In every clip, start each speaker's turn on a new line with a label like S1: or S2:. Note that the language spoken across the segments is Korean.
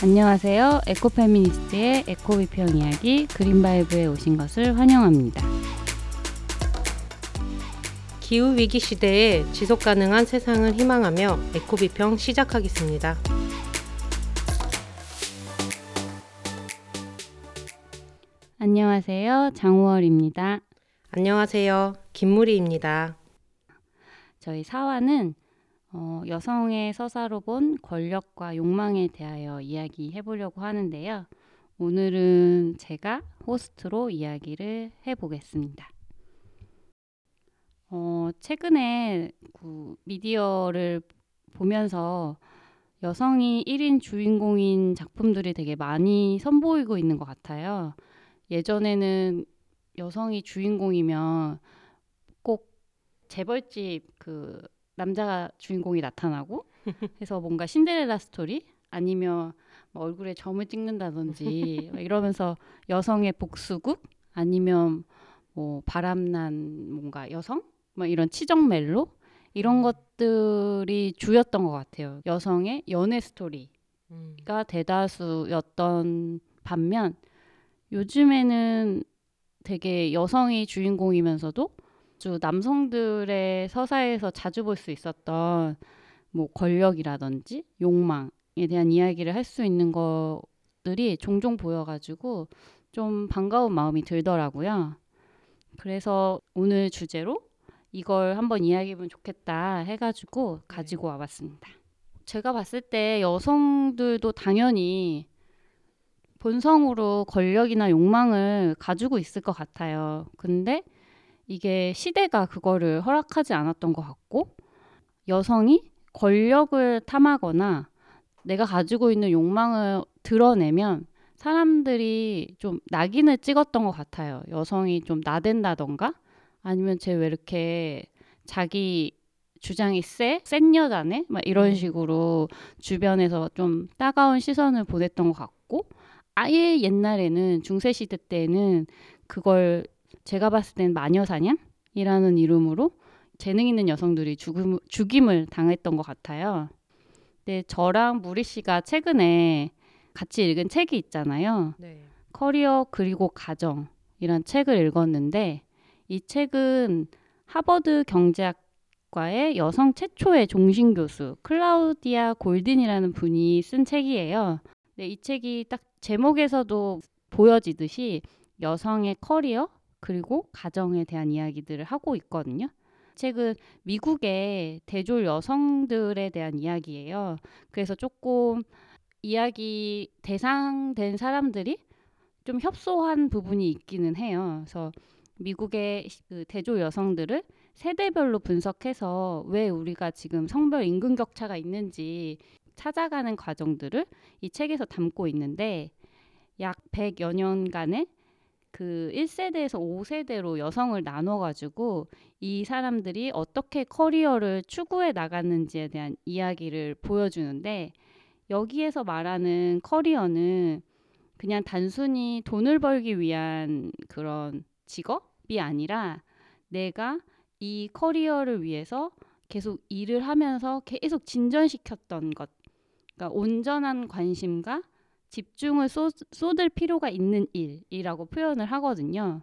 S1: 안녕하세요. 에코페미니스트의 에코비평 이야기 그린바이브에 오신 것을 환영합니다.
S2: 기후 위기 시대에 지속 가능한 세상을 희망하며 에코비평 시작하겠습니다.
S1: 안녕하세요. 장우월입니다.
S2: 안녕하세요. 김무리입니다.
S1: 저희 사화는 어, 여성의 서사로 본 권력과 욕망에 대하여 이야기해 보려고 하는데요. 오늘은 제가 호스트로 이야기를 해 보겠습니다. 어, 최근에 그 미디어를 보면서 여성이 1인 주인공인 작품들이 되게 많이 선보이고 있는 것 같아요. 예전에는 여성이 주인공이면 꼭 재벌집 그 남자가 주인공이 나타나고 해서 뭔가 신데렐라 스토리? 아니면 뭐 얼굴에 점을 찍는다든지 이러면서 여성의 복수극? 아니면 뭐 바람난 뭔가 여성? 뭐 이런 치정 멜로? 이런 것들이 주였던 것 같아요. 여성의 연애 스토리가
S2: 음,
S1: 대다수였던 반면 요즘에는 되게 여성이 주인공이면서도 주 남성들의 서사에서 자주 볼 수 있었던 뭐 권력이라든지 욕망에 대한 이야기를 할 수 있는 것들이 종종 보여가지고 좀 반가운 마음이 들더라고요. 그래서 오늘 주제로 이걸 한번 이야기해보면 좋겠다 해가지고 가지고 와봤습니다. 제가 봤을 때 여성들도 당연히 본성으로 권력이나 욕망을 가지고 있을 것 같아요. 근데 이게 시대가 그거를 허락하지 않았던 것 같고 여성이 권력을 탐하거나 내가 가지고 있는 욕망을 드러내면 사람들이 좀 낙인을 찍었던 것 같아요. 여성이 좀 나댄다던가 아니면 쟤 왜 이렇게 자기 주장이 세? 센 여자네? 막 이런
S2: 음.
S1: 식으로 주변에서 좀 따가운 시선을 보냈던 것 같고 아예 옛날에는 중세시대 때는 그걸 제가 봤을 땐 마녀사냥이라는 이름으로 재능 있는 여성들이 죽음, 죽임을 당했던 것 같아요. 근데 저랑 무리 씨가 최근에 같이 읽은 책이 있잖아요.
S2: 네.
S1: 커리어 그리고 가정이란 책을 읽었는데 이 책은 하버드 경제학과의 여성 최초의 종신 교수 클라우디아 골든이라는 분이 쓴 책이에요. 근데 이 책이 딱 제목에서도 보여지듯이 여성의 커리어 그리고 가정에 대한 이야기들을 하고 있거든요. 책은 미국의 대졸 여성들에 대한 이야기예요. 그래서 조금 이야기 대상된 사람들이 좀 협소한 부분이 있기는 해요. 그래서 미국의 그 대졸 여성들을 세대별로 분석해서 왜 우리가 지금 성별 임금 격차가 있는지 찾아가는 과정들을 이 책에서 담고 있는데 약 100여 년간의 그 1세대에서 5세대로 여성을 나눠 가지고 이 사람들이 어떻게 커리어를 추구해 나갔는지에 대한 이야기를 보여주는데 여기에서 말하는 커리어는 그냥 단순히 돈을 벌기 위한 그런 직업이 아니라 내가 이 커리어를 위해서 계속 일을 하면서 계속 진전시켰던 것. 그러니까 온전한 관심과 집중을 쏟, 쏟을 필요가 있는 일이라고 표현을 하거든요.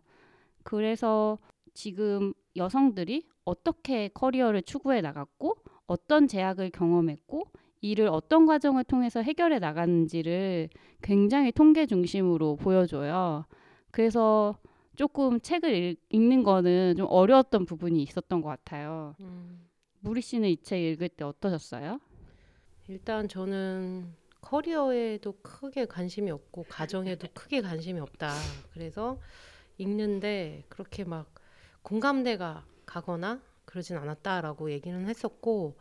S1: 그래서 지금 여성들이 어떻게 커리어를 추구해 나갔고 어떤 제약을 경험했고 일을 어떤 과정을 통해서 해결해 나갔는지를 굉장히 통계 중심으로 보여줘요. 그래서 조금 책을 읽, 읽는 거는 좀 어려웠던 부분이 있었던 것 같아요.
S2: 음,
S1: 무리 씨는 이 책 읽을 때 어떠셨어요?
S2: 일단 저는 커리어에도 크게 관심이 없고 가정에도 크게 관심이 없다. 그래서 읽는데 그렇게 막 공감대가 가거나 그러진 않았다라고 얘기는 했었고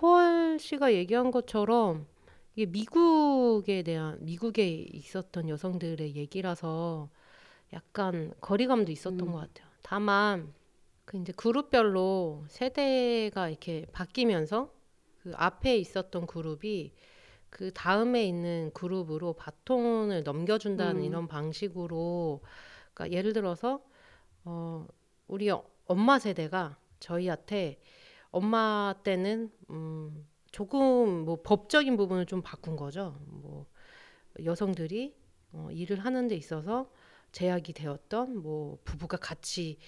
S2: 호월 씨가 얘기한 것처럼 이게 미국에 대한 미국에 있었던 여성들의 얘기라서 약간 거리감도 있었던
S1: 음.
S2: 것 같아요. 다만 그 이제 그룹별로 세대가 이렇게 바뀌면서 그 앞에 있었던 그룹이 그 다음에 있는 그룹으로 바톤을 넘겨준다는
S1: 음.
S2: 이런 방식으로 그러니까 예를 들어서 어 우리 어- 엄마 세대가 저희한테 엄마 때는 음 조금 뭐 법적인 부분을 좀 바꾼 거죠. 뭐 여성들이 어, 일을 하는 데 있어서 제약이 되었던 뭐 부부가 같이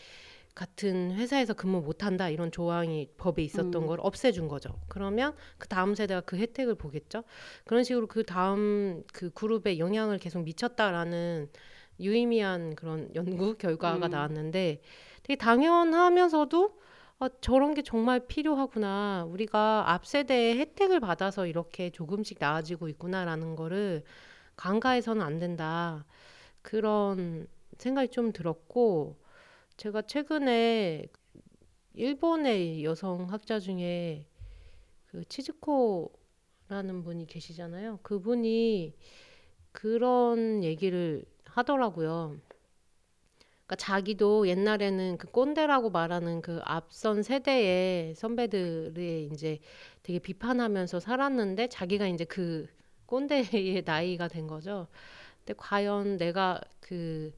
S2: 같은 회사에서 근무 못한다 이런 조항이 법에 있었던
S1: 음.
S2: 걸 없애준 거죠. 그러면 그 다음 세대가 그 혜택을 보겠죠. 그런 식으로 그 다음 그 그룹에 영향을 계속 미쳤다라는 유의미한 그런 연구 결과가
S1: 음.
S2: 나왔는데 되게 당연하면서도 어, 저런 게 정말 필요하구나. 우리가 앞 세대의 혜택을 받아서 이렇게 조금씩 나아지고 있구나라는 거를 간과해서는 안 된다. 그런 생각이 좀 들었고 제가 최근에 일본의 여성 학자 중에 그 치즈코라는 분이 계시잖아요. 그분이 그런 얘기를 하더라고요. 그러니까 자기도 옛날에는 그 꼰대라고 말하는 그 앞선 세대의 선배들의 이제 되게 비판하면서 살았는데 자기가 이제 그 꼰대의 나이가 된 거죠. 근데 과연 내가 그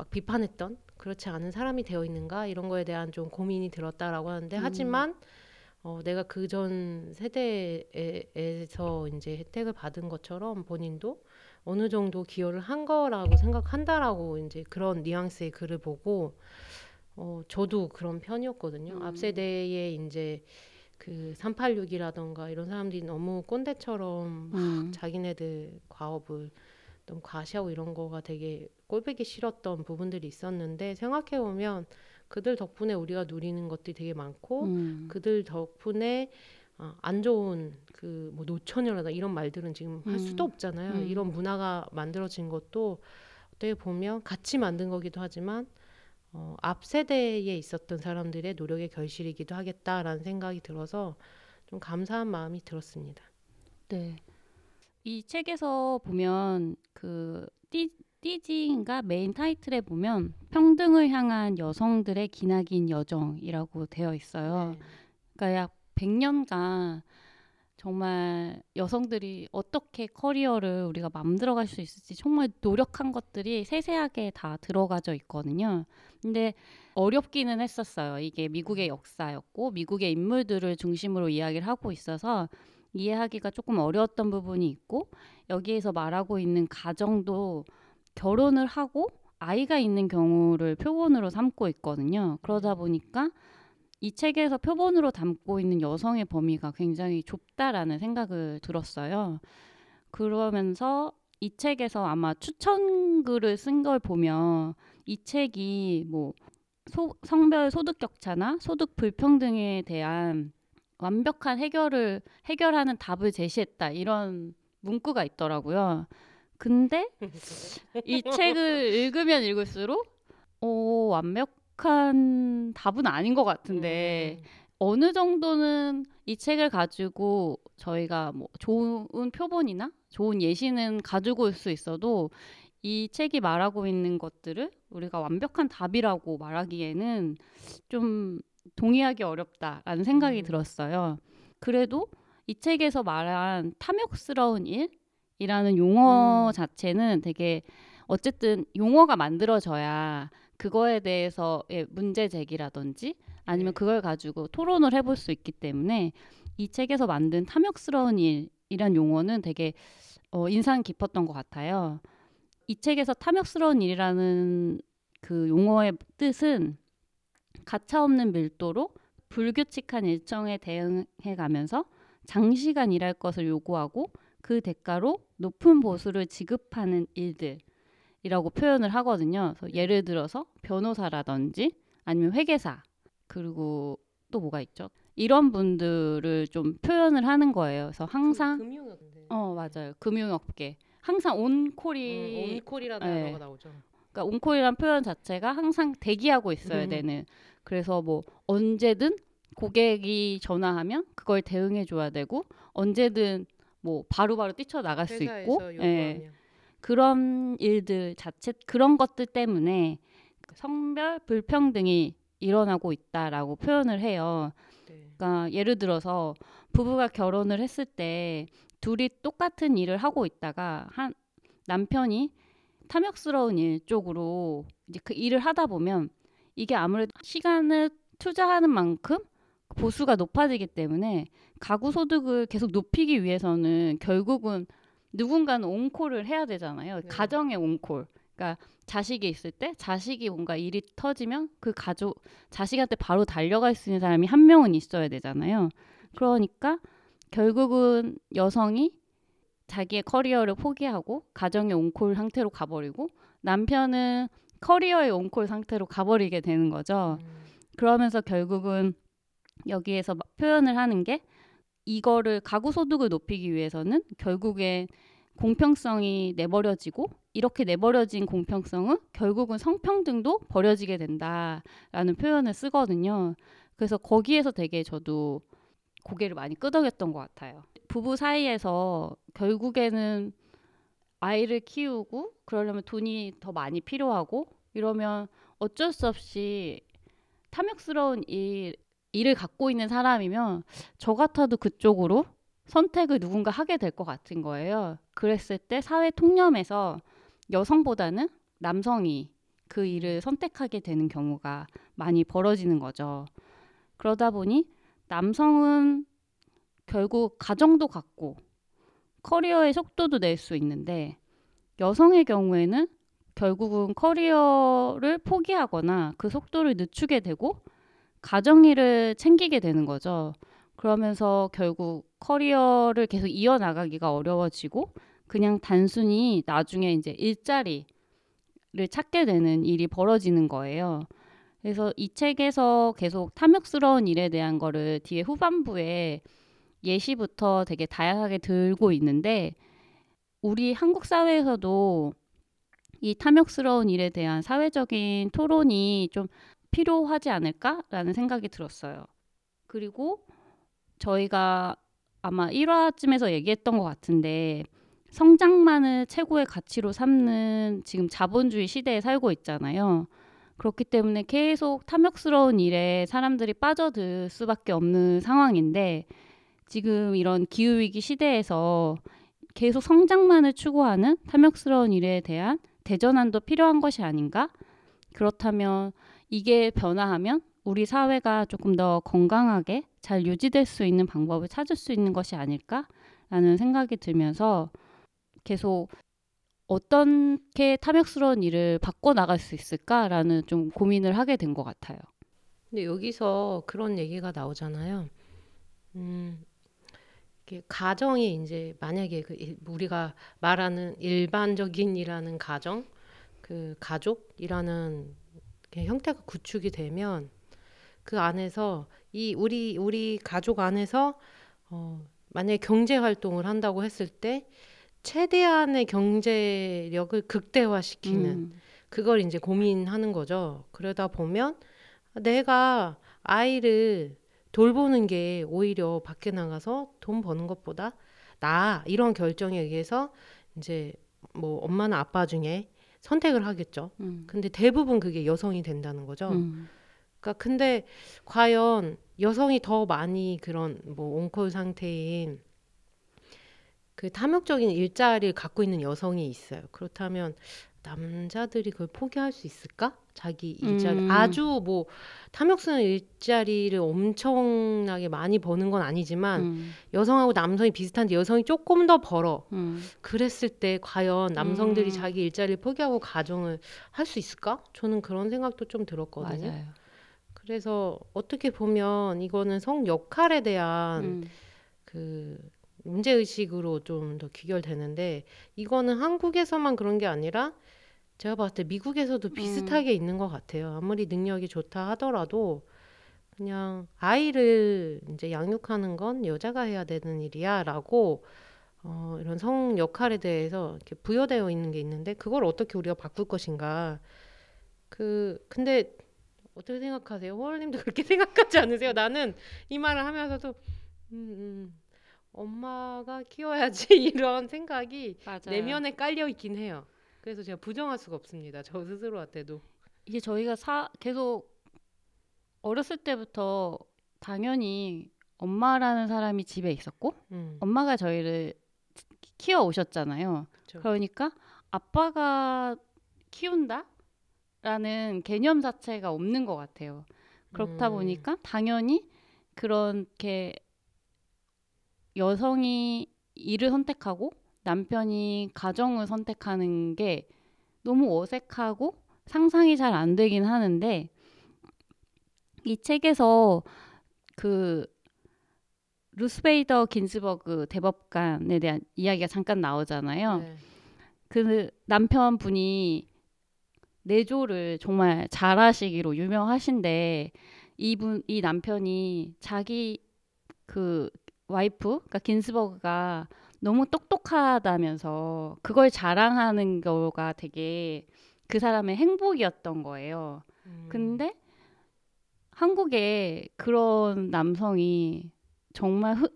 S2: 막 비판했던 그렇지 않은 사람이 되어 있는가 이런 거에 대한 좀 고민이 들었다라고 하는데
S1: 음.
S2: 하지만 어, 내가 그 전 세대에서 이제 혜택을 받은 것처럼 본인도 어느 정도 기여를 한 거라고 생각한다라고 이제 그런 뉘앙스의 글을 보고 어, 저도 그런 편이었거든요.
S1: 음.
S2: 앞 세대에 이제 그 386이라던가 이런 사람들이 너무 꼰대처럼
S1: 음.
S2: 자기네들 과업을 너무 과시하고 이런 거가 되게 꼴보기 싫었던 부분들이 있었는데 생각해 보면 그들 덕분에 우리가 누리는 것들이 되게 많고
S1: 음.
S2: 그들 덕분에 아, 안 좋은 그 뭐 노처녀라다 이런 말들은 지금 할 수도
S1: 음.
S2: 없잖아요.
S1: 음.
S2: 이런 문화가 만들어진 것도 어떻게 보면 같이 만든 거기도 하지만 어, 앞 세대에 있었던 사람들의 노력의 결실이기도 하겠다라는 생각이 들어서 좀 감사한 마음이 들었습니다.
S1: 네. 이 책에서 보면 그 띠, 띠지인가 메인 타이틀에 보면 평등을 향한 여성들의 기나긴 여정이라고 되어 있어요.
S2: 네.
S1: 그러니까 약 100년간 정말 여성들이 어떻게 커리어를 우리가 만들어 갈 수 있을지 정말 노력한 것들이 세세하게 다 들어가져 있거든요. 근데 어렵기는 했었어요. 이게 미국의 역사였고 미국의 인물들을 중심으로 이야기를 하고 있어서 이해하기가 조금 어려웠던 부분이 있고 여기에서 말하고 있는 가정도 결혼을 하고 아이가 있는 경우를 표본으로 삼고 있거든요. 그러다 보니까 이 책에서 표본으로 담고 있는 여성의 범위가 굉장히 좁다라는 생각을 들었어요. 그러면서 이 책에서 아마 추천글을 쓴 걸 보면 이 책이 뭐 소- 성별 소득 격차나 소득 불평등에 대한 완벽한 해결을 해결하는 답을 제시했다 이런 문구가 있더라고요. 근데 이 책을 읽으면 읽을수록 어, 완벽한 답은 아닌 것 같은데
S2: 음,
S1: 어느 정도는 이 책을 가지고 저희가 뭐 좋은 표본이나 좋은 예시는 가지고 올 수 있어도 이 책이 말하고 있는 것들을 우리가 완벽한 답이라고 말하기에는 좀 동의하기 어렵다라는 생각이
S2: 음.
S1: 들었어요. 그래도 이 책에서 말한 탐욕스러운 일이라는 용어
S2: 음.
S1: 자체는 되게 어쨌든 용어가 만들어져야 그거에 대해서의 문제 제기라든지 아니면
S2: 네.
S1: 그걸 가지고 토론을 해볼 수 있기 때문에 이 책에서 만든 탐욕스러운 일이란 용어는 되게 어, 인상 깊었던 것 같아요. 이 책에서 탐욕스러운 일이라는 그 용어의 뜻은 가차없는 밀도로 불규칙한 일정에 대응해 가면서 장시간 일할 것을 요구하고 그 대가로 높은 보수를 지급하는 일들이라고 표현을 하거든요. 그래서 예를 들어서 변호사라든지 아니면 회계사 그리고 또 뭐가 있죠? 이런 분들을 좀 표현을 하는 거예요. 그래서 항상
S2: 그 금융업인데.
S1: 어 맞아요 금융업계 항상 온콜이
S2: 음, 온콜이라는
S1: 네.
S2: 단어가 나오죠.
S1: 그러니까 온콜이란 표현 자체가 항상 대기하고 있어야
S2: 음.
S1: 되는 그래서 뭐 언제든 고객이 전화하면 그걸 대응해 줘야 되고 언제든 뭐 바로바로 뛰쳐 나갈 수 있고 예. 그런 일들 자체 그런 것들 때문에 성별 불평등이 일어나고 있다라고 표현을 해요.
S2: 네.
S1: 그러니까 예를 들어서 부부가 결혼을 했을 때 둘이 똑같은 일을 하고 있다가 한 남편이 탐욕스러운 일 쪽으로 이제 그 일을 하다 보면 이게 아무래도 시간을 투자하는 만큼 보수가 높아지기 때문에 가구 소득을 계속 높이기 위해서는 결국은 누군가는 온콜을 해야 되잖아요.
S2: 네.
S1: 가정의 온콜. 그러니까 자식이 있을 때 자식이 뭔가 일이 터지면 그 가족 자식한테 바로 달려갈 수 있는 사람이 한 명은 있어야 되잖아요. 그러니까 결국은 여성이 자기의 커리어를 포기하고 가정의 온콜 상태로 가버리고 남편은 커리어의 온콜 상태로 가버리게 되는 거죠.
S2: 음.
S1: 그러면서 결국은 여기에서 막 표현을 하는 게 이거를 가구 소득을 높이기 위해서는 결국엔 공평성이 내버려지고 이렇게 내버려진 공평성은 결국은 성평등도 버려지게 된다라는 표현을 쓰거든요. 그래서 거기에서 되게 저도 고개를 많이 끄덕였던 것 같아요. 부부 사이에서 결국에는 아이를 키우고 그러려면 돈이 더 많이 필요하고 이러면 어쩔 수 없이 탐욕스러운 일, 일을 갖고 있는 사람이면 저 같아도 그쪽으로 선택을 누군가 하게 될 것 같은 거예요. 그랬을 때 사회 통념에서 여성보다는 남성이 그 일을 선택하게 되는 경우가 많이 벌어지는 거죠. 그러다 보니 남성은 결국 가정도 갖고 커리어의 속도도 낼 수 있는데 여성의 경우에는 결국은 커리어를 포기하거나 그 속도를 늦추게 되고 가정일을 챙기게 되는 거죠. 그러면서 결국 커리어를 계속 이어나가기가 어려워지고 그냥 단순히 나중에 이제 일자리를 찾게 되는 일이 벌어지는 거예요. 그래서 이 책에서 계속 탐욕스러운 일에 대한 거를 뒤에 후반부에 예시부터 되게 다양하게 들고 있는데 우리 한국 사회에서도 이 탐욕스러운 일에 대한 사회적인 토론이 좀 필요하지 않을까라는 생각이 들었어요. 그리고 저희가 아마 1화쯤에서 얘기했던 것 같은데 성장만을 최고의 가치로 삼는 지금 자본주의 시대에 살고 있잖아요. 그렇기 때문에 계속 탐욕스러운 일에 사람들이 빠져들 수밖에 없는 상황인데 지금 이런 기후위기 시대에서 계속 성장만을 추구하는 탐욕스러운 일에 대한 대전환도 필요한 것이 아닌가? 그렇다면 이게 변화하면 우리 사회가 조금 더 건강하게 잘 유지될 수 있는 방법을 찾을 수 있는 것이 아닐까라는 생각이 들면서 계속 어떻게 탐욕스러운 일을 바꿔 나갈 수 있을까라는 좀 고민을 하게 된 것 같아요.
S2: 근데 여기서 그런 얘기가 나오잖아요. 음, 가정이 이제 만약에 그 일- 우리가 말하는 일반적인이라는 가정, 그 가족이라는 형태가 구축이 되면 그 안에서 이 우리 우리 가족 안에서 어, 만약에 경제 활동을 한다고 했을 때 최대한의 경제력을 극대화시키는
S1: 음,
S2: 그걸 이제 고민하는 거죠. 그러다 보면 내가 아이를 돌보는 게 오히려 밖에 나가서 돈 버는 것보다 나 이런 결정에 의해서 이제 뭐 엄마나 아빠 중에 선택을 하겠죠.
S1: 음,
S2: 근데 대부분 그게 여성이 된다는 거죠.
S1: 음,
S2: 그러니까 근데 과연 여성이 더 많이 그런 뭐 온콜 상태인 그 탐욕적인 일자리를 갖고 있는 여성이 있어요. 그렇다면 남자들이 그걸 포기할 수 있을까? 자기 일자리
S1: 음.
S2: 아주 뭐 탐욕스러운 일자리를 엄청나게 많이 버는 건 아니지만
S1: 음,
S2: 여성하고 남성이 비슷한데 여성이 조금 더 벌어.
S1: 음.
S2: 그랬을 때 과연 남성들이
S1: 음.
S2: 자기 일자리를 포기하고 가정을 할 수 있을까? 저는 그런 생각도 좀 들었거든요.
S1: 맞아요.
S2: 그래서 어떻게 보면 이거는 성 역할에 대한
S1: 음,
S2: 그 문제 의식으로 좀 더 귀결되는데 이거는 한국에서만 그런 게 아니라 제가 봤을 때 미국에서도
S1: 음.
S2: 비슷하게 있는 것 같아요. 아무리 능력이 좋다 하더라도 그냥 아이를 이제 양육하는 건 여자가 해야 되는 일이야라고 어, 이런 성 역할에 대해서 이렇게 부여되어 있는 게 있는데 그걸 어떻게 우리가 바꿀 것인가? 그 근데 어떻게 생각하세요? 호월님도 그렇게 생각하지 않으세요? 나는 이 말을 하면서도 음, 음, 엄마가 키워야지 이런 생각이
S1: 맞아요.
S2: 내면에 깔려 있긴 해요. 그래서 제가 부정할 수가 없습니다. 저 스스로한테도.
S1: 이게 저희가 사, 계속 어렸을 때부터 당연히 엄마라는 사람이 집에 있었고
S2: 음,
S1: 엄마가 저희를 키- 키워 오셨잖아요.
S2: 그쵸.
S1: 그러니까 아빠가 키운다라는 개념 자체가 없는 것 같아요. 그렇다
S2: 음.
S1: 보니까 당연히 그렇게 여성이 일을 선택하고 남편이 가정을 선택하는 게 너무 어색하고 상상이 잘 안 되긴 하는데 이 책에서 그 루스베이더 긴스버그 대법관에 대한 이야기가 잠깐 나오잖아요.
S2: 네.
S1: 그 남편분이 내조를 정말 잘하시기로 유명하신데 이분 이 남편이 자기 그 와이프 그러니까 긴스버그가 너무 똑똑하다면서 그걸 자랑하는 거가 되게 그 사람의 행복이었던 거예요.
S2: 음.
S1: 근데 한국에 그런 남성이 정말 흐,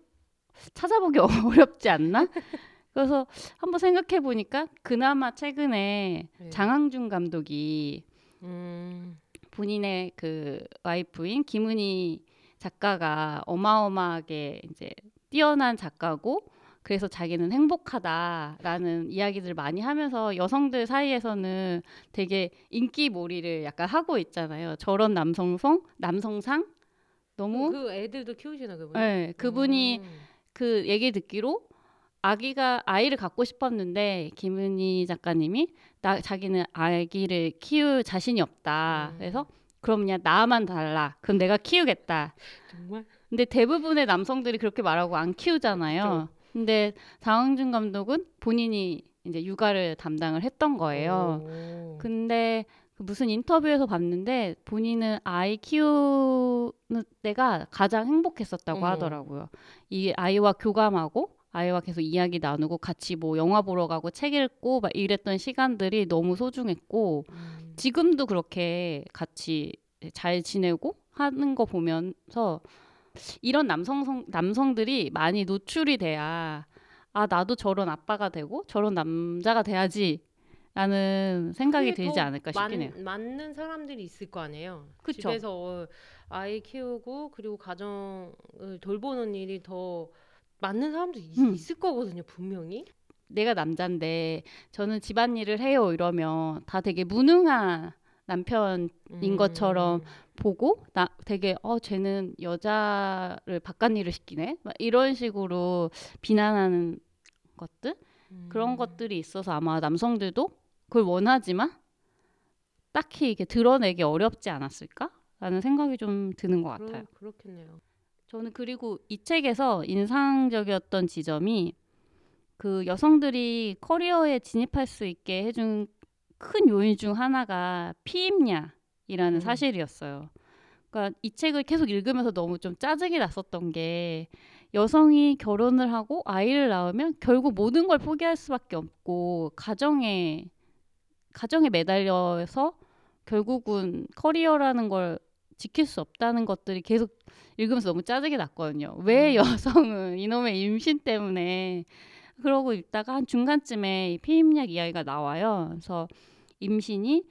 S1: 찾아보기 어렵지 않나? 그래서 한번 생각해 보니까 그나마 최근에
S2: 네.
S1: 장항준 감독이
S2: 음.
S1: 본인의 그 와이프인 김은희 작가가 어마어마하게 이제 뛰어난 작가고 그래서 자기는 행복하다라는 이야기들을 많이 하면서 여성들 사이에서는 되게 인기몰이를 약간 하고 있잖아요. 저런 남성성, 남성상 너무
S2: 그 애들도 키우시나 그분?
S1: 네, 그분이
S2: 음.
S1: 그 얘기 듣기로 아기가 아이를 갖고 싶었는데 김은희 작가님이 나 자기는 아기를 키울 자신이 없다.
S2: 음.
S1: 그래서 그럼 그냥 나만 달라. 그럼 내가 키우겠다.
S2: 정말?
S1: 근데 대부분의 남성들이 그렇게 말하고 안 키우잖아요. 근데 장항준 감독은 본인이 이제 육아를 담당을 했던 거예요.
S2: 오.
S1: 근데 그 무슨 인터뷰에서 봤는데 본인은 아이 키우는 때가 가장 행복했었다고
S2: 어머.
S1: 하더라고요. 이 아이와 교감하고 아이와 계속 이야기 나누고 같이 뭐 영화 보러 가고 책 읽고 막 이랬던 시간들이 너무 소중했고
S2: 음.
S1: 지금도 그렇게 같이 잘 지내고 하는 거 보면서 이런 남성 남성들이 많이 노출이 돼야 아 나도 저런 아빠가 되고 저런 남자가 돼야지 라는 생각이
S2: 그게
S1: 들지
S2: 더
S1: 않을까 싶긴 해요.
S2: 맞, 맞는 사람들이 있을 거 아니에요.
S1: 그쵸.
S2: 집에서 어, 아이 키우고 그리고 가정을 돌보는 일이 더 맞는 사람도 있,
S1: 음.
S2: 있을 거거든요, 분명히.
S1: 내가 남잔데 저는 집안일을 해요 이러면 다 되게 무능한 남편인
S2: 음.
S1: 것처럼 보고 나 되게 어 쟤는 여자를 바깥 일을 시키네 막 이런 식으로 비난하는 것들
S2: 음.
S1: 그런 것들이 있어서 아마 남성들도 그걸 원하지만 딱히 이게 드러내기 어렵지 않았을까라는 생각이 좀 드는 것 같아요.
S2: 그렇겠네요.
S1: 저는 그리고 이 책에서 인상적이었던 지점이 그 여성들이 커리어에 진입할 수 있게 해준 큰 요인 중 하나가 피임약 이라는
S2: 음.
S1: 사실이었어요. 그러니까 이 책을 계속 읽으면서 너무 좀 짜증이 났었던 게 여성이 결혼을 하고 아이를 낳으면 결국 모든 걸 포기할 수밖에 없고 가정에 가정에 매달려서 결국은 커리어라는 걸 지킬 수 없다는 것들이 계속 읽으면서 너무 짜증이 났거든요. 왜
S2: 음.
S1: 여성은 이놈의 임신 때문에 그러고 있다가 한 중간쯤에 이 피임약 이야기가 나와요. 그래서 임신이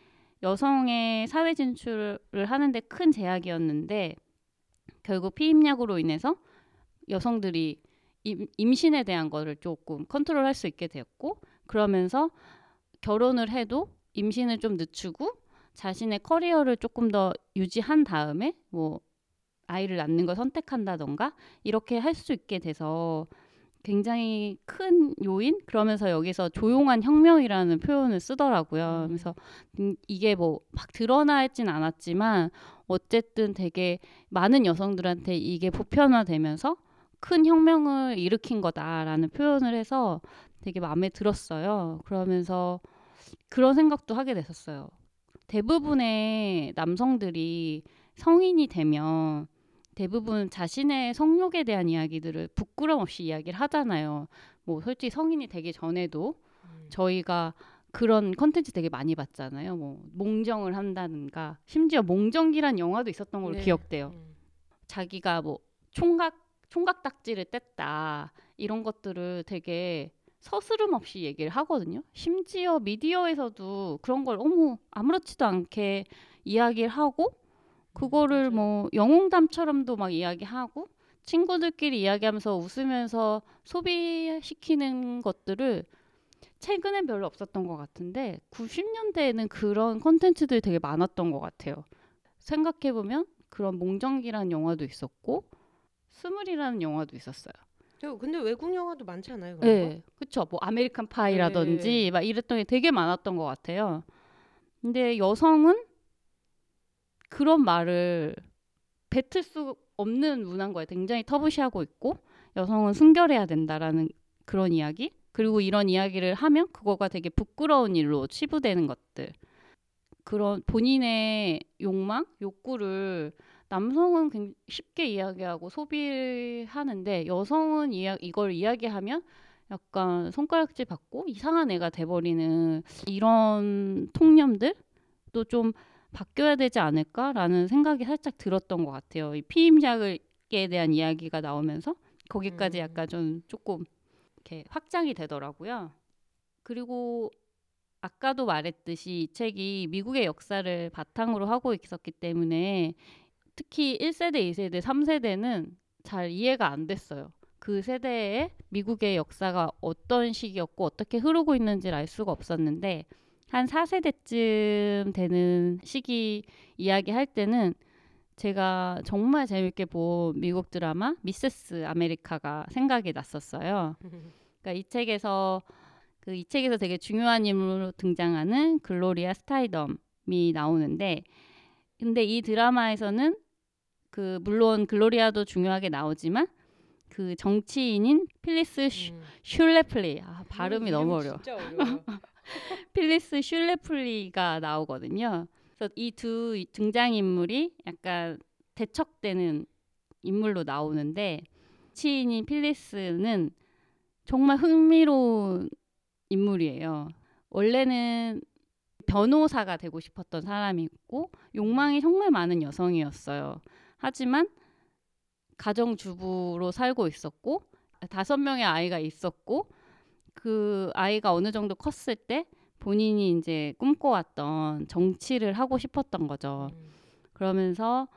S1: 여성의 사회 진출을 하는데 큰 제약이었는데 결국 피임약으로 인해서 여성들이 임, 임신에 대한 거를 조금 컨트롤할 수 있게 되었고 그러면서 결혼을 해도 임신을 좀 늦추고 자신의 커리어를 조금 더 유지한 다음에 뭐 아이를 낳는 걸 선택한다던가 이렇게 할 수 있게 돼서 굉장히 큰 요인 그러면서 여기서 조용한 혁명이라는 표현을 쓰더라고요.
S2: 음.
S1: 그래서 음, 이게 뭐 막 드러나 있진 않았지만 어쨌든 되게 많은 여성들한테 이게 보편화되면서 큰 혁명을 일으킨 거다라는 표현을 해서 되게 마음에 들었어요. 그러면서 그런 생각도 하게 됐었어요. 대부분의 남성들이 성인이 되면 대부분 자신의 성욕에 대한 이야기들을 부끄럼 없이 이야기를 하잖아요. 뭐 솔직히 성인이 되기 전에도
S2: 음.
S1: 저희가 그런 컨텐츠 되게 많이 봤잖아요. 뭐 몽정을 한다든가 심지어 몽정기란 영화도 있었던 걸로
S2: 네.
S1: 기억돼요.
S2: 음.
S1: 자기가 뭐 총각 총각 딱지를 뗐다 이런 것들을 되게 서스름 없이 얘기를 하거든요. 심지어 미디어에서도 그런 걸 어머 아무렇지도 않게 이야기를 하고 그거를. 뭐 영웅담처럼도 막 이야기하고 친구들끼리 이야기하면서 웃으면서 소비시키는 것들을 최근엔 별로 없었던 것 같은데 90년대에는 그런 콘텐츠들이 되게 많았던 것 같아요. 생각해보면 그런 몽정기라는 영화도 있었고 스물이라는 영화도 있었어요.
S2: 근데- 외국 영화도 많지 않아요? 그런 거?
S1: 네, 그쵸. 뭐 American Pie라든지
S2: 네.
S1: 막 이랬던 게 되게 많았던 것 같아요. 근데 여성은 그런 말을 뱉을 수 없는 문화인 거예요. 굉장히 터부시하고 있고 여성은 순결해야 된다라는 그런 이야기. 그리고 이런 이야기를 하면 그거가 되게 부끄러운 일로 치부되는 것들. 그런 본인의 욕망, 욕구를 남성은 굉- 쉽게 이야기하고 소비하는데 여성은 이야, 이걸 이야기하면 약간 손가락질 받고 이상한 애가 돼버리는 이런 통념들도 좀 바뀌어야 되지 않을까라는 생각이 살짝 들었던 것 같아요. 이 피임약에 대한 이야기가 나오면서 거기까지
S2: 음.
S1: 약간 좀 조금 이렇게 확장이 되더라고요. 그리고 아까도 말했듯이 이 책이 미국의 역사를 바탕으로 하고 있었기 때문에 특히 1세대, 2세대, 3세대는 잘 이해가 안 됐어요. 그 세대의 미국의 역사가 어떤 시기였고 어떻게 흐르고 있는지를 알 수가 없었는데 한 4세대쯤 되는 시기 이야기 할 때는 제가 정말 재밌게 본 미국 드라마 Mrs. America가 생각이 났었어요. 그러니까 이 책에서 그 이 책에서 되게 중요한 인물로 등장하는 글로리아 스타이덤이 나오는데 근데 이 드라마에서는 그 물론 글로리아도 중요하게 나오지만 그 정치인인 필리스 슈,
S2: 음.
S1: 슐레플리 아 발음이 너무
S2: 어려워.
S1: 필리스 슐레플리가 나오거든요. 그래서 이 두 등장 인물이 약간 대척되는 인물로 나오는데 치인인 필리스는 정말 흥미로운 인물이에요. 원래는 변호사가 되고 싶었던 사람이고 욕망이 정말 많은 여성이었어요. 하지만 가정주부로 살고 있었고 다섯 명의 아이가 있었고 그 아이가 어느 정도 컸을 때 본인이 이제 꿈꿔왔던 정치를 하고 싶었던 거죠.
S2: 음.
S1: 그러면서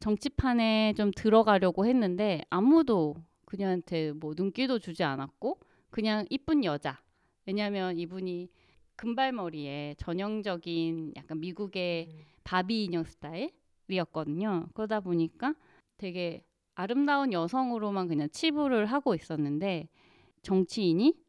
S1: 정치판에 좀 들어가려고 했는데 아무도 그녀한테 뭐 눈길도 주지 않았고 그냥 이쁜 여자. 왜냐하면 이분이 금발머리에 전형적인 약간 미국의
S2: 음.
S1: 바비 인형 스타일이었거든요. 그러다 보니까 되게 아름다운 여성으로만 그냥 치부를 하고 있었는데 정치인이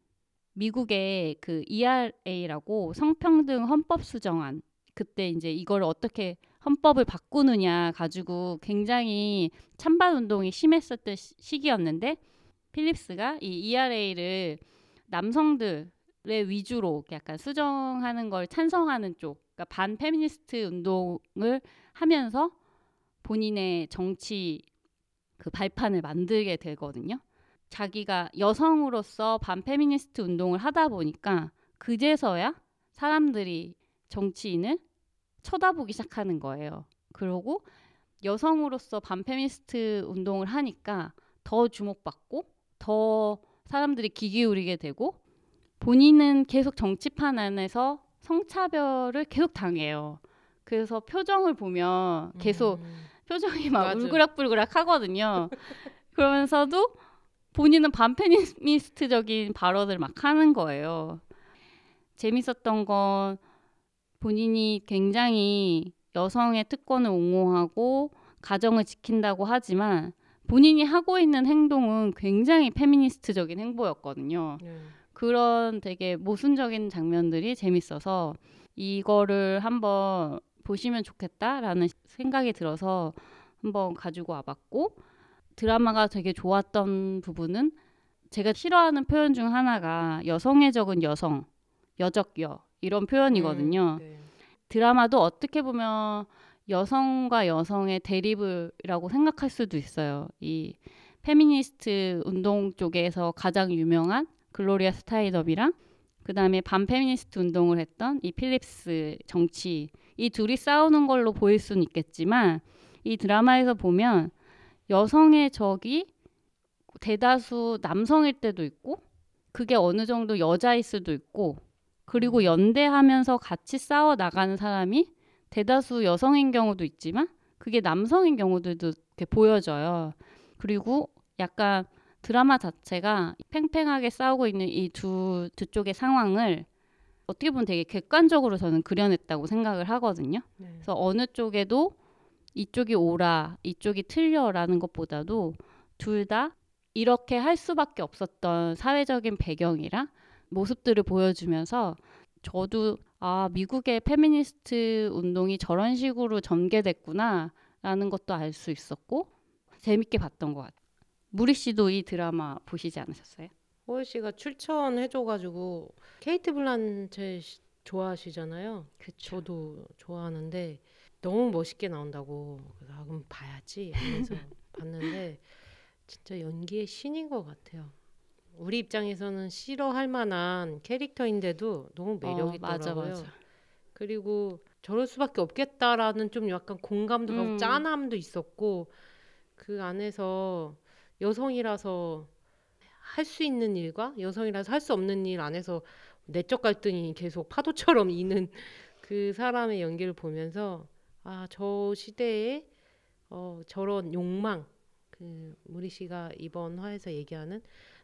S1: 미국의 그 ERA라고 성평등 헌법 수정안 그때 이제 이걸 어떻게 헌법을 바꾸느냐 가지고 굉장히 찬반 운동이 심했었던 시- 시기였는데 필립스가 이 ERA를 남성들의 위주로 약간 수정하는 걸 찬성하는 쪽, 그러니까 반 페미니스트 운동을 하면서 본인의 정치 그 발판을 만들게 되거든요. 자기가 여성으로서 반 페미니스트 운동을 하다 보니까 그제서야 사람들이 정치인을 쳐다보기 시작하는 거예요. 그리고 여성으로서 반 페미니스트 운동을 하니까 더 주목받고 더 사람들이 귀 기울이게 되고 본인은 계속 정치판 안에서 성차별을 계속 당해요. 그래서 표정을 보면 계속
S2: 음.
S1: 표정이 막
S2: 맞아.
S1: 울그락불그락 하거든요. 그러면서도 본인은 반페미니스트적인 발언을 막 하는 거예요. 재밌었던 건 본인이 굉장히 여성의 특권을 옹호하고 가정을 지킨다고 하지만 본인이 하고 있는 행동은 굉장히 페미니스트적인 행보였거든요.
S2: 네.
S1: 그런 되게 모순적인 장면들이 재밌어서 이거를 한번 보시면 좋겠다라는 생각이 들어서 한번 가지고 와봤고 드라마가 되게 좋았던 부분은 제가 싫어하는 표현 중 하나가 여성의 적은 여성, 여적여 이런 표현이거든요.
S2: 음, 네.
S1: 드라마도 어떻게 보면 여성과 여성의 대립이라고 생각할 수도 있어요. 이 페미니스트 운동 쪽에서 가장 유명한 글로리아 스타이덤이랑 그다음에 반페미니스트 운동을 했던 이 필립스 정치 이 둘이 싸우는 걸로 보일 수는 있겠지만 이 드라마에서 보면 여성의 적이 대다수 남성일 때도 있고 그게 어느 정도 여자일 수도 있고 그리고 연대하면서 같이 싸워 나가는 사람이 대다수 여성인 경우도 있지만 그게 남성인 경우들도 이렇게 보여져요. 그리고 약간 드라마 자체가 팽팽하게 싸우고 있는 이 두 두 쪽의 상황을 어떻게 보면 되게 객관적으로 저는 그려냈다고 생각을 하거든요.
S2: 네.
S1: 그래서 어느 쪽에도 이쪽이 옳아, 이쪽이 틀려라는 것보다도 둘 다 이렇게 할 수밖에 없었던 사회적인 배경이랑 모습들을 보여주면서 저도 아 미국의 페미니스트 운동이 저런 식으로 전개됐구나라는 것도 알 수 있었고 재밌게 봤던 것 같아요. 무리 씨도 이 드라마 보시지 않으셨어요?
S2: 호연 씨가 출연해줘가지고 케이트 블란쳇 좋아하시잖아요.
S1: 그쵸.
S2: 저도 좋아하는데 너무 멋있게 나온다고 그래서 아, 그럼 봐야지 하면서 봤는데 진짜 연기의 신인 것 같아요. 우리 입장에서는 싫어할 만한 캐릭터인데도 너무 매력
S1: 어, 맞아,
S2: 있더라고요.
S1: 맞아.
S2: 그리고 저럴 수밖에 없겠다라는 좀 약간 공감도 가고
S1: 음.
S2: 짠함도 있었고 그 안에서 여성이라서 할 수 있는 일과 여성이라서 할 수 없는 일 안에서 내적 갈등이 계속 파도처럼 이는 그 사람의 연기를 보면서 아 저 시대에 어, 저런 욕망 그 무리 씨가 이번 화에서 얘기하는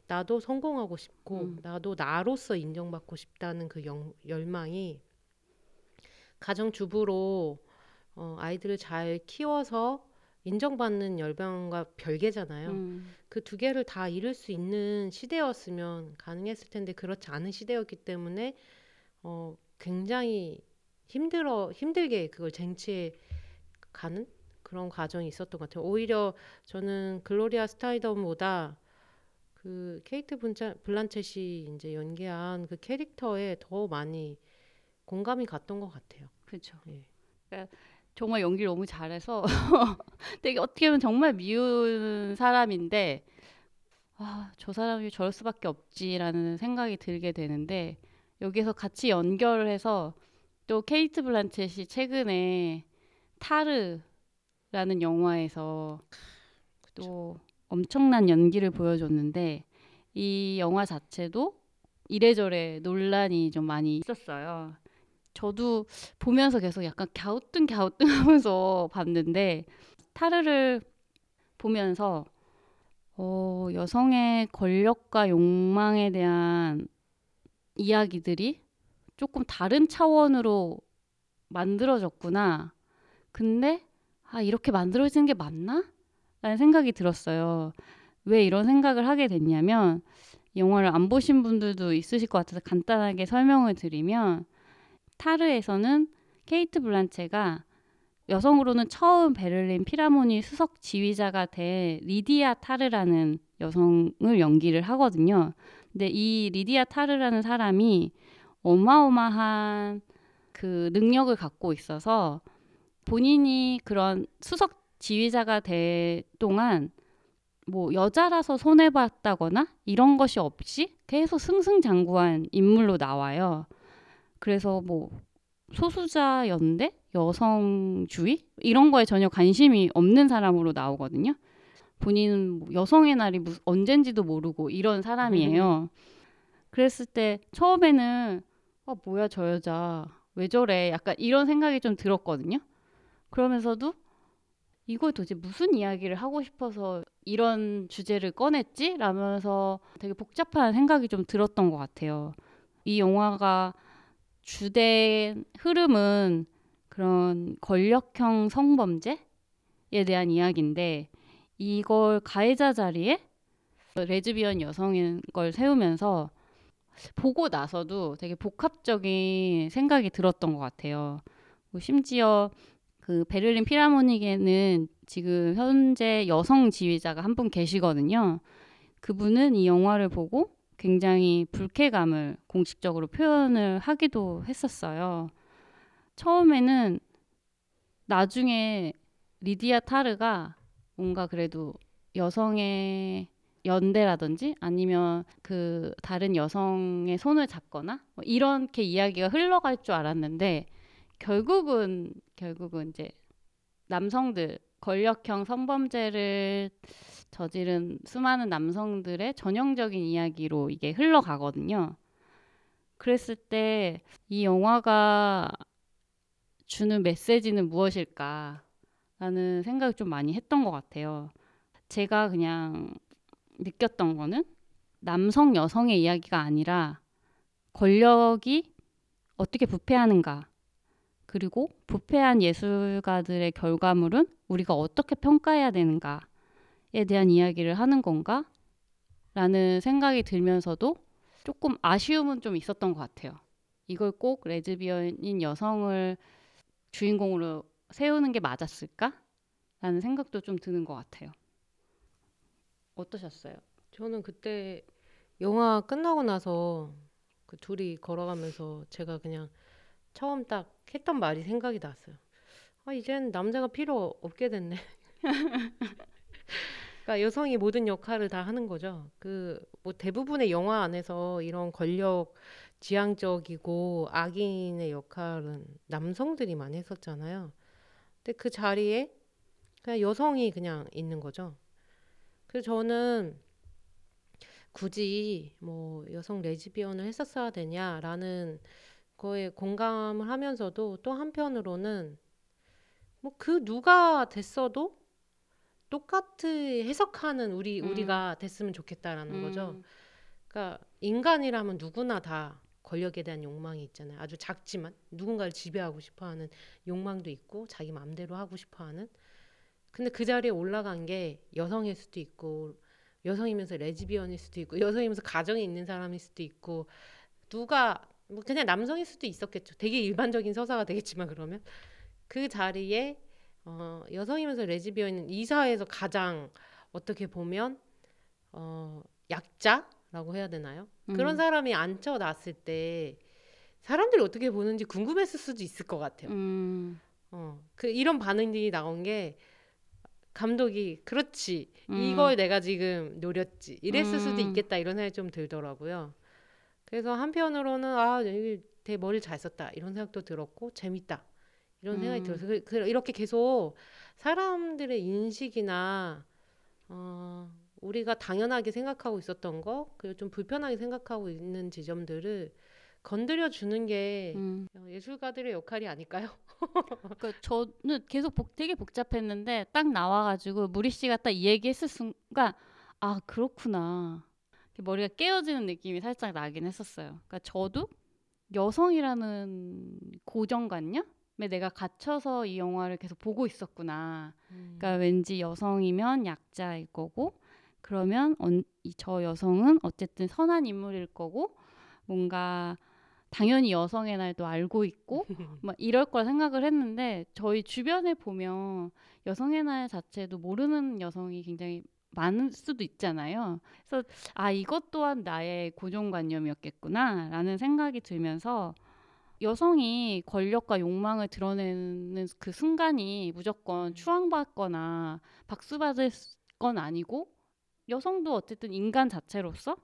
S2: 나도 성공하고 싶고
S1: 음.
S2: 나도 나로서 인정받고 싶다는 그 영- 열망이 가정 주부로 어, 아이들을 잘 키워서 인정받는 열망과 별개잖아요.
S1: 음,
S2: 그두 개를 다 이룰 수 있는 시대였으면 가능했을 텐데 그렇지 않은 시대였기 때문에 어, 굉장히 힘들어 힘들게 그걸 쟁취해 가는 그런 과정이 있었던 것 같아요. 오히려 저는 글로리아 스타이덤보다 그 케이트 분차, 블란쳇이 이제 연기한 그 캐릭터에 더 많이 공감이 갔던 것 같아요.
S1: 그렇죠.
S2: 예.
S1: 정말 연기를 너무 잘해서 되게 어떻게 보면 정말 미운 사람인데 아, 저 사람이 저럴 수밖에 없지라는 생각이 들게 되는데 여기서 같이 연결을 해서 또 케이트 블란쳇이 최근에 타르라는 영화에서 또 엄청난 연기를 보여줬는데 이 영화 자체도 이래저래 논란이 좀 많이 있었어요. 저도 보면서 계속 약간 갸우뚱 갸우뚱 하면서 봤는데 타르를 보면서 어, 여성의 권력과 욕망에 대한 이야기들이 조금 다른 차원으로 만들어졌구나. 근데 아, 이렇게 만들어지는 게 맞나? 라는 생각이 들었어요. 왜 이런 생각을 하게 됐냐면 영화를 안 보신 분들도 있으실 것 같아서 간단하게 설명을 드리면 타르에서는 케이트 블란체가 여성으로는 처음 베를린 피라모니 수석 지휘자가 된 리디아 타르라는 여성을 연기를 하거든요. 근데 이 리디아 타르라는 사람이 어마어마한 그 능력을 갖고 있어서 본인이 그런 수석 지휘자가 될 동안 뭐 여자라서 손해봤다거나 이런 것이 없이 계속 승승장구한 인물로 나와요. 그래서 뭐 소수자 연대, 여성주의 이런 거에 전혀 관심이 없는 사람으로 나오거든요. 본인은 뭐 여성의 날이 무슨 언젠지도 모르고 이런 사람이에요. 그랬을 때 처음에는 아 뭐야 저 여자 왜 저래 약간 이런 생각이 좀 들었거든요. 그러면서도 이걸 도대체 무슨 이야기를 하고 싶어서 이런 주제를 꺼냈지? 라면서 되게 복잡한 생각이 좀 들었던 것 같아요. 이 영화가 주된 흐름은 그런 권력형 성범죄에 대한 이야기인데 이걸 가해자 자리에 레즈비언 여성인 걸 세우면서 보고 나서도 되게 복합적인 생각이 들었던 것 같아요. 뭐 심지어 그 베를린 피라모닉에는 지금 현재 여성 지휘자가 한 분 계시거든요. 그분은 이 영화를 보고 굉장히 불쾌감을 공식적으로 표현을 하기도 했었어요. 처음에는 나중에 리디아 타르가 뭔가 그래도 여성의 연대라든지 아니면 그 다른 여성의 손을 잡거나 뭐 이렇게 이야기가 흘러갈 줄 알았는데 결국은 결국은 이제 남성들 권력형 성범죄를 저지른 수많은 남성들의 전형적인 이야기로 이게 흘러가거든요. 그랬을 때 이 영화가 주는 메시지는 무엇일까라는 생각을 좀 많이 했던 것 같아요. 제가 그냥 느꼈던 거는 남성 여성의 이야기가 아니라 권력이 어떻게 부패하는가 그리고 부패한 예술가들의 결과물은 우리가 어떻게 평가해야 되는가에 대한 이야기를 하는 건가 라는 생각이 들면서도 조금 아쉬움은 좀 있었던 것 같아요. 이걸 꼭 레즈비언인 여성을 주인공으로 세우는 게 맞았을까? 라는 생각도 좀 드는 것 같아요. 어떠셨어요?
S2: 저는 그때 영화 끝나고 나서 그 둘이 걸어가면서 제가 그냥 처음 딱 했던 말이 생각이 났어요. 아, 이젠 남자가 필요 없게 됐네. 그러니까 여성이 모든 역할을 다 하는 거죠. 그 뭐 대부분의 영화 안에서 이런 권력 지향적이고 악인의 역할은 남성들이 많이 했었잖아요. 근데 그 자리에 그냥 여성이 그냥 있는 거죠. 그래서 저는 굳이 뭐 여성 레즈비언을 했었어야 되냐라는 거에 공감을 하면서도 또 한편으로는 뭐 그 누가 됐어도 똑같이 해석하는 우리
S1: 음.
S2: 우리가 됐으면 좋겠다라는 거죠.
S1: 음,
S2: 그러니까 인간이라면 누구나 다 권력에 대한 욕망이 있잖아요. 아주 작지만 누군가를 지배하고 싶어하는 욕망도 있고 자기 마음대로 하고 싶어하는. 근데 그 자리에 올라간 게 여성일 수도 있고 여성이면서 레즈비언일 수도 있고 여성이면서 가정에 있는 사람일 수도 있고 누가 뭐 그냥 남성일 수도 있었겠죠. 되게 일반적인 서사가 되겠지만 그러면 그 자리에 어, 여성이면서 레즈비언인 이 사회에서 가장 어떻게 보면 어, 약자라고 해야 되나요? 그런
S1: 음,
S2: 사람이 앉혀놨을 때 사람들이 어떻게 보는지 궁금했을 수도 있을 것 같아요.
S1: 음,
S2: 어, 그 이런 반응이 나온 게 감독이 그렇지
S1: 음,
S2: 이걸 내가 지금 노렸지 이랬을 수도
S1: 음.
S2: 있겠다 이런 생각이 좀 들더라고요. 그래서 한편으로는 아 이게 되게 머리를 잘 썼다 이런 생각도 들었고 재밌다 이런 생각이
S1: 음.
S2: 들어서 그, 그- 이렇게 계속 사람들의 인식이나 어, 우리가 당연하게 생각하고 있었던 거 그리고 좀 불편하게 생각하고 있는 지점들을 건드려 주는 게
S1: 음.
S2: 예술가들의 역할이 아닐까요?
S1: 그 저는 계속 복, 되게 복잡했는데 딱 나와가지고 무리 씨가 딱 이 얘기했을 순간 아 그렇구나 머리가 깨어지는 느낌이 살짝 나긴 했었어요. 그러니까 저도 여성이라는 고정관념에 내가 갇혀서 이 영화를 계속 보고 있었구나. 그러니까 왠지 여성이면 약자일 거고 그러면 언, 이- 저 여성은 어쨌든 선한 인물일 거고 뭔가 당연히 여성의 날도 알고 있고 막 이럴 거라 생각을 했는데 저희 주변에 보면 여성의 날 자체도 모르는 여성이 굉장히 많을 수도 있잖아요. 그래서 아 이것 또한 나의 고정관념이었겠구나라는 생각이 들면서 여성이 권력과 욕망을 드러내는 그 순간이 무조건 추앙받거나 박수받을 건 아니고 여성도 어쨌든 인간 자체로서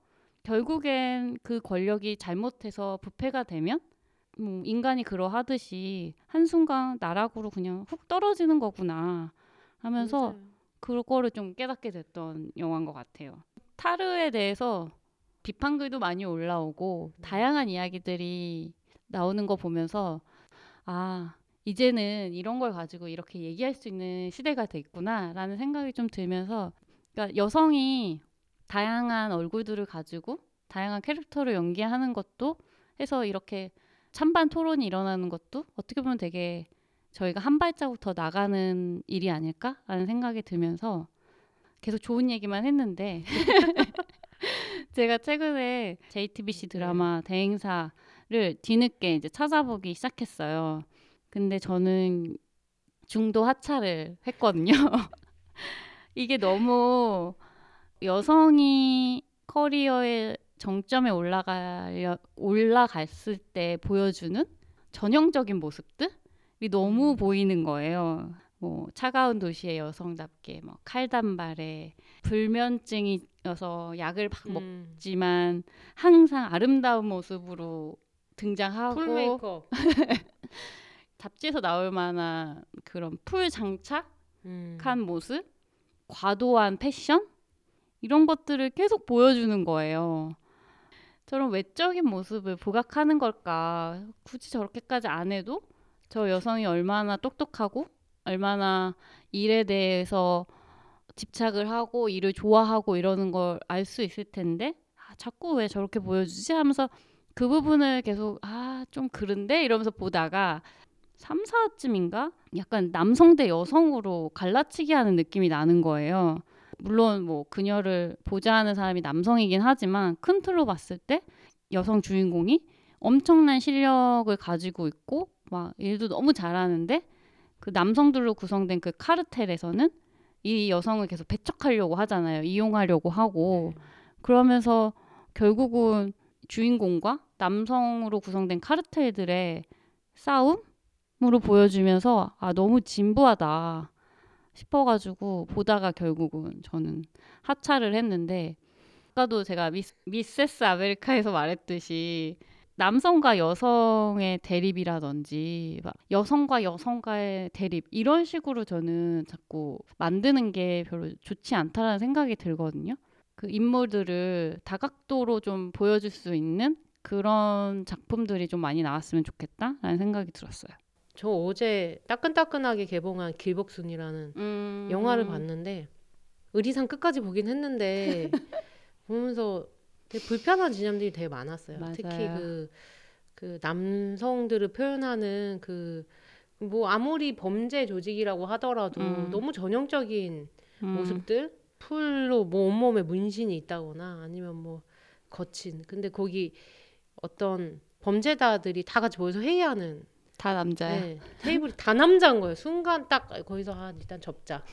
S1: 결국엔 그 권력이 잘못해서 부패가 되면 뭐 인간이 그러하듯이 한순간 나락으로 그냥 훅 떨어지는 거구나 하면서
S2: 맞아요.
S1: 그거를 좀 깨닫게 됐던 영화인 것 같아요. 타르에 대해서 비판글도 많이 올라오고 다양한 이야기들이 나오는 거 보면서 아 이제는 이런 걸 가지고 이렇게 얘기할 수 있는 시대가 됐구나라는 생각이 좀 들면서 그러니까 여성이 다양한 얼굴들을 가지고 다양한 캐릭터를 연기하는 것도 해서 이렇게 찬반 토론이 일어나는 것도 어떻게 보면 되게 저희가 한 발자국 더 나가는 일이 아닐까라는 생각이 들면서 계속 좋은 얘기만 했는데 제가 최근에 JTBC 드라마 대행사를 뒤늦게 이제 찾아보기 시작했어요. 근데 저는 중도 하차를 했거든요. 이게 너무 여성이 커리어의 정점에 올라가려 올라갔을 때 보여주는 전형적인 모습들이 너무
S2: 음.
S1: 보이는 거예요. 뭐 차가운 도시의 여성답게 뭐 칼단발에 불면증이어서 약을 막
S2: 음,
S1: 먹지만 항상 아름다운 모습으로 등장하고
S2: full 메이크업.
S1: 잡지에서 나올 만한 그런 full 장착한
S2: 음.
S1: 모습, 과도한 패션 이런 것들을 계속 보여주는 거예요. 저런 외적인 모습을 부각하는 걸까? 굳이 저렇게까지 안 해도 저 여성이 얼마나 똑똑하고 얼마나 일에 대해서 집착을 하고 일을 좋아하고 이러는 걸 알 수 있을 텐데 아, 자꾸 왜 저렇게 보여주지 하면서 그 부분을 계속 아 좀 그런데 이러면서 보다가 3, 4화쯤인가 약간 남성 대 여성으로 갈라치기 하는 느낌이 나는 거예요. 물론 뭐 그녀를 보좌하는 사람이 남성이긴 하지만 큰 틀로 봤을 때 여성 주인공이 엄청난 실력을 가지고 있고 막 일도 너무 잘하는데 그 남성들로 구성된 그 카르텔에서는 이 여성을 계속 배척하려고 하잖아요. 이용하려고 하고. 그러면서 결국은 주인공과 남성으로 구성된 카르텔들의 싸움으로 보여주면서 아 너무 진부하다 싶어가지고 보다가 결국은 저는 하차를 했는데 아까도 제가 미스, 미세스 아메리카에서 말했듯이 남성과 여성의 대립이라든지 막 여성과 여성과의 대립 이런 식으로 저는 자꾸 만드는 게 별로 좋지 않다라는 생각이 들거든요. 그 인물들을 다각도로 좀 보여줄 수 있는 그런 작품들이 좀 많이 나왔으면 좋겠다라는 생각이 들었어요.
S2: 저 어제 따끈따끈하게 개봉한 길복순이라는
S1: 음...
S2: 영화를 봤는데 의리상 끝까지 보긴 했는데 보면서 되게 불편한 지점들이 되게 많았어요.
S1: 맞아요.
S2: 특히 그, 그 남성들을 표현하는 그 뭐 아무리 범죄 조직이라고 하더라도
S1: 음.
S2: 너무 전형적인
S1: 음,
S2: 모습들 풀로 뭐 온몸에 문신이 있다거나 아니면 뭐 거친 근데 거기 어떤 범죄자들이 다 같이 모여서 회의하는
S1: 다 남자야.
S2: 네, 테이블이 다 남자인 거예요. 순간 딱 거기서 아 일단 접자.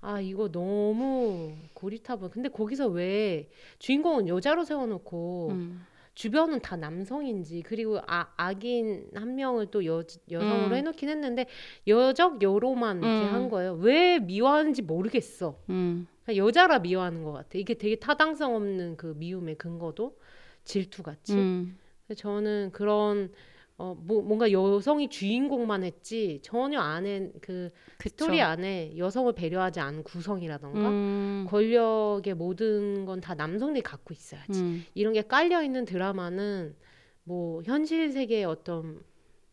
S2: 아 이거 너무 고리타분. 근데 거기서 왜 주인공은 여자로 세워놓고
S1: 음.
S2: 주변은 다 남성인지 그리고 아, 악인 한 명을 또 여, 여성으로
S1: 음.
S2: 해놓긴 했는데 여적 여로만 이렇게
S1: 음.
S2: 한 거예요. 왜 미워하는지 모르겠어.
S1: 음.
S2: 여자라 미워하는 것 같아. 이게 되게 타당성 없는 그 미움의 근거도 질투 같이.
S1: 음.
S2: 근데 저는 그런 어, 뭐, 뭔가 여성이 주인공만 했지 전혀 안에 그
S1: 그쵸.
S2: 스토리 안에 여성을 배려하지 않은 구성이라던가
S1: 음.
S2: 권력의 모든 건 다 남성들이 갖고 있어야지
S1: 음.
S2: 이런 게 깔려 있는 드라마는 뭐 현실 세계의 어떤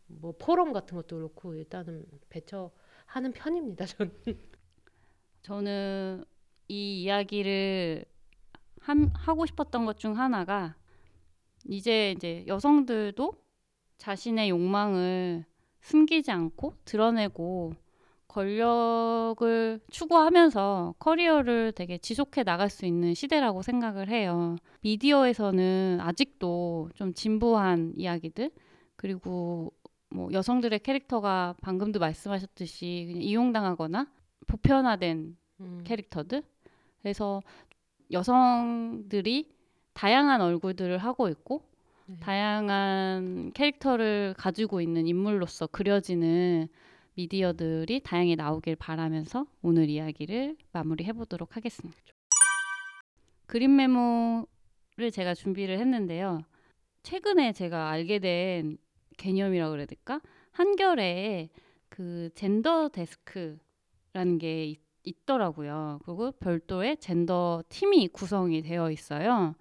S2: 뭐 포럼 같은 것도 그렇고 일단은 배척하는 편입니다 저는
S1: 저는 이 이야기를 함, 하고 싶었던 것 중 하나가 이제 이제 여성들도 자신의 욕망을 숨기지 않고 드러내고 권력을 추구하면서 커리어를 되게 지속해 나갈 수 있는 시대라고 생각을 해요. 미디어에서는 아직도 좀 진부한 이야기들 그리고 뭐 여성들의 캐릭터가 방금도 말씀하셨듯이 그냥 이용당하거나 보편화된
S2: 음.
S1: 캐릭터들 그래서 여성들이 다양한 얼굴들을 하고 있고
S2: 네.
S1: 다양한 캐릭터를 가지고 있는 인물로서 그려지는 미디어들이 다양히 나오길 바라면서 오늘 이야기를 마무리해 보도록 하겠습니다. 그림 메모를 제가 준비를 했는데요. 최근에 제가 알게 된 개념이라고 그래야 될까? 한겨레에 그 젠더 데스크라는 게 있, 있더라고요. 그리고 별도의 젠더 팀이 구성이 되어 있어요.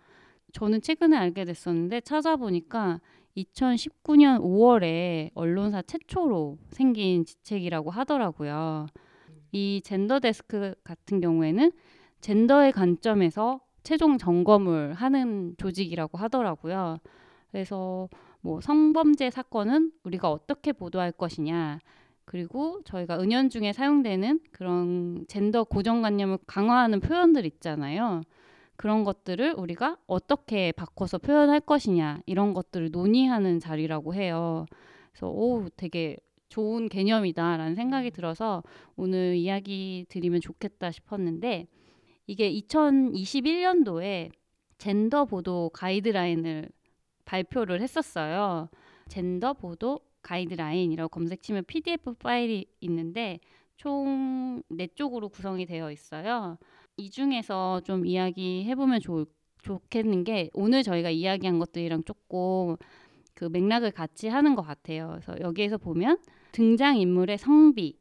S1: 저는 최근에 알게 됐었는데 찾아보니까 2019년 5월에 언론사 최초로 생긴 지책이라고 하더라고요. 이 젠더 데스크 같은 경우에는 젠더의 관점에서 최종 점검을 하는 조직이라고 하더라고요. 그래서 뭐 성범죄 사건은 우리가 어떻게 보도할 것이냐, 그리고 저희가 은연중에 사용되는 그런 젠더 고정관념을 강화하는 표현들 있잖아요. 그런 것들을 우리가 어떻게 바꿔서 표현할 것이냐 이런 것들을 논의하는 자리라고 해요. 그래서 오 되게 좋은 개념이다라는 생각이 들어서 오늘 이야기 드리면 좋겠다 싶었는데 이게 2021년도에 젠더 보도 가이드라인을 발표를 했었어요. 젠더 보도 가이드라인이라고 검색치면 PDF 파일이 있는데 총 네 쪽으로 구성이 되어 있어요. 이 중에서 좀 이야기해 보면 좋, 좋겠는 게 오늘 저희가 이야기한 것들이랑 조금 그 맥락을 같이 하는 것 같아요. 그래서 여기에서 보면 등장 인물의 성비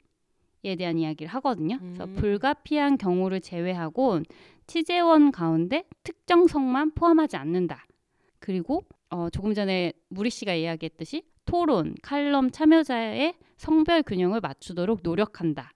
S1: 에 대한 이야기를 하거든요. 그래서
S2: 음.
S1: 불가피한 경우를 제외하고 취재원 가운데 특정 성만 포함하지 않는다. 그리고 어, 조금 전에 무리 씨가 이야기했듯이 토론, 칼럼 참여자의 성별 균형을 맞추도록 노력한다.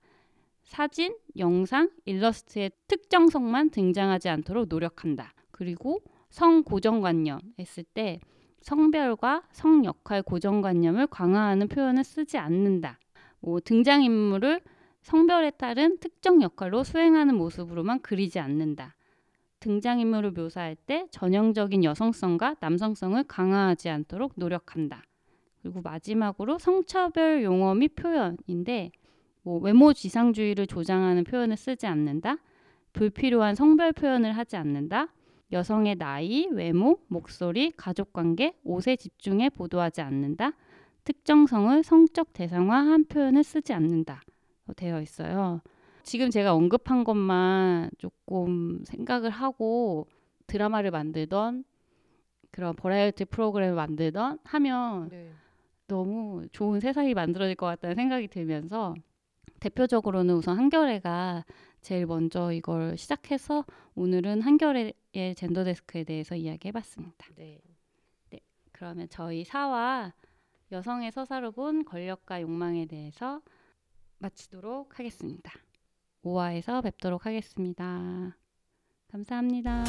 S1: 사진, 영상, 일러스트의 특정성만 등장하지 않도록 노력한다. 그리고 성 고정관념 했을 때 성별과 성 역할 고정관념을 강화하는 표현을 쓰지 않는다. 뭐 등장인물을 성별에 따른 특정 역할로 수행하는 모습으로만 그리지 않는다. 등장인물을 묘사할 때 전형적인 여성성과 남성성을 강화하지 않도록 노력한다. 그리고 마지막으로 성차별 용어 및 표현인데 뭐 외모 지상주의를 조장하는 표현을 쓰지 않는다. 불필요한 성별 표현을 하지 않는다. 여성의 나이, 외모, 목소리, 가족 관계, 옷에 집중해 보도하지 않는다. 특정성을 성적 대상화한 표현을 쓰지 않는다. 되어 있어요. 지금 제가 언급한 것만 조금 생각을 하고 드라마를 만들던 그런 버라이어티 프로그램을 만들던 하면
S2: 네.
S1: 너무 좋은 세상이 만들어질 것 같다는 생각이 들면서 대표적으로는 우선 한겨레가 제일 먼저 이걸 시작해서 오늘은 한겨레의 젠더 데스크에 대해서 이야기해 봤습니다.
S2: 네.
S1: 그러면 저희 사와 여성의 서사로 본 권력과 욕망에 대해서 마치도록 하겠습니다. 5화에서 뵙도록 하겠습니다. 감사합니다.